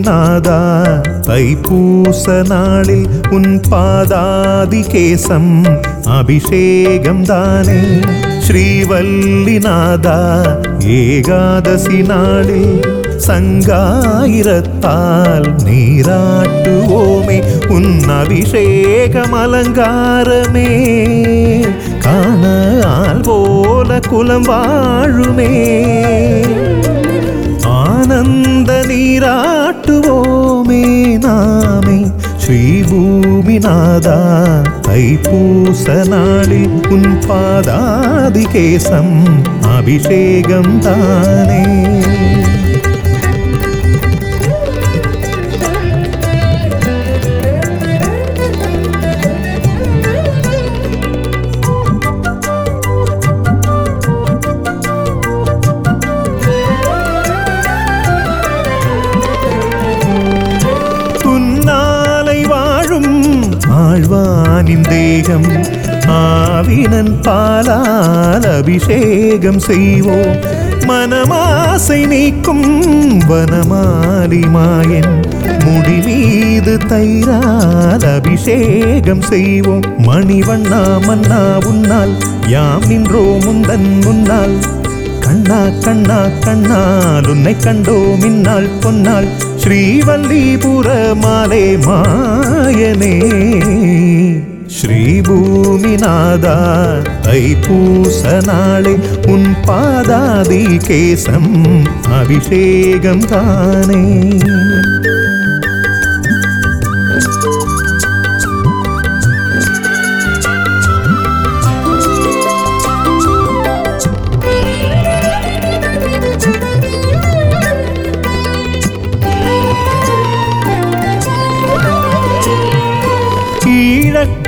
நாதா தைப்பூச நாளில் உன் பாதாதி கேசம் அபிஷேகம் தானே. ஸ்ரீவல்லிநாதா ஏகாதசி நாளில் சங்காயிரத்தால் நீராட்டுவோமே உன் அபிஷேகம் அலங்காரமே. காண ஆள் போல குலம் வாழுமே. ஆனந்த நீராட்டுவோமே நாமே. ஸ்ரீபூமிநாதா தைப்பூச நாளில் உன் பாதாதி அபிஷேகம் ஆவினன் பாலால் அபிஷேகம் செய்வோம். மனமாசை நீக்கும் வனமாலி மாயன் முடி மீது தைரால் அபிஷேகம் செய்வோம். மணிவண்ணா மன்னா உன்னால் யாம் நின்றோ முந்தன் முன்னால். கண்ணா கண்ணா கண்ணால் உன்னை கண்டோ மின்னால் பொன்னாள் ஸ்ரீவல்லிபுர மாலே மாயனே. ஸ்ரீபூமிநாதா தைப்பூச நாளே உன் பாதாதி கேசம் அபிஷேகம்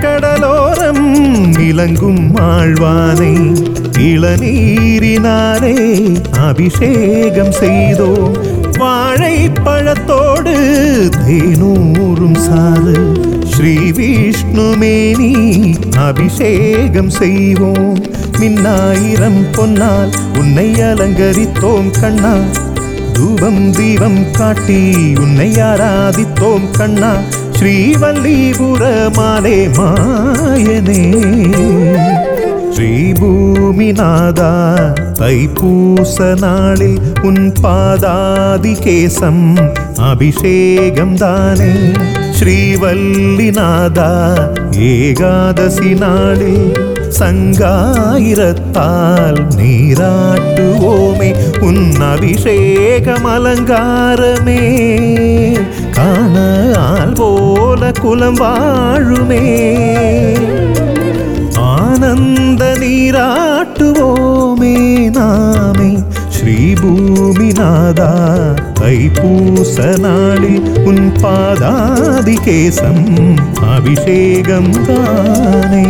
கடலோரம் ஈழக்கடலோரம் இலங்கும் ஆழ்வானை இளநீரினாலே அபிஷேகம் செய்தோ வாழை பழத்தோடு தேனூரும் சாறு ஸ்ரீ விஷ்ணுமேனி அபிஷேகம் செய்வோம். மின்னாயிரம் பொன்னால் உன்னை அலங்கரித்தோம் கண்ணா. தூபம் தீபம் காட்டி உன்னை ஆராதித்தோம் கண்ணா. ஸ்ரீவல்லிபுர மாலே மாயனே. ஸ்ரீபூமிநாதா தைப்பூச நாளில் உன் பாதாதி கேசம் அபிஷேகம் தானே. ஸ்ரீவல்லிநாதா ஏகாதசி நாளில் சங்காயிரத்தால் நீராட்டுவோமே உன் அபிஷேகம் அலங்காரமே. காண குலம் வாழுமே ஆனந்த நீராட்டுவோமே நாமே. ஸ்ரீபூமிநாதா ஐப்பூச நாளில் உன் பாதாதிகேசம் அபிஷேகம் தானே.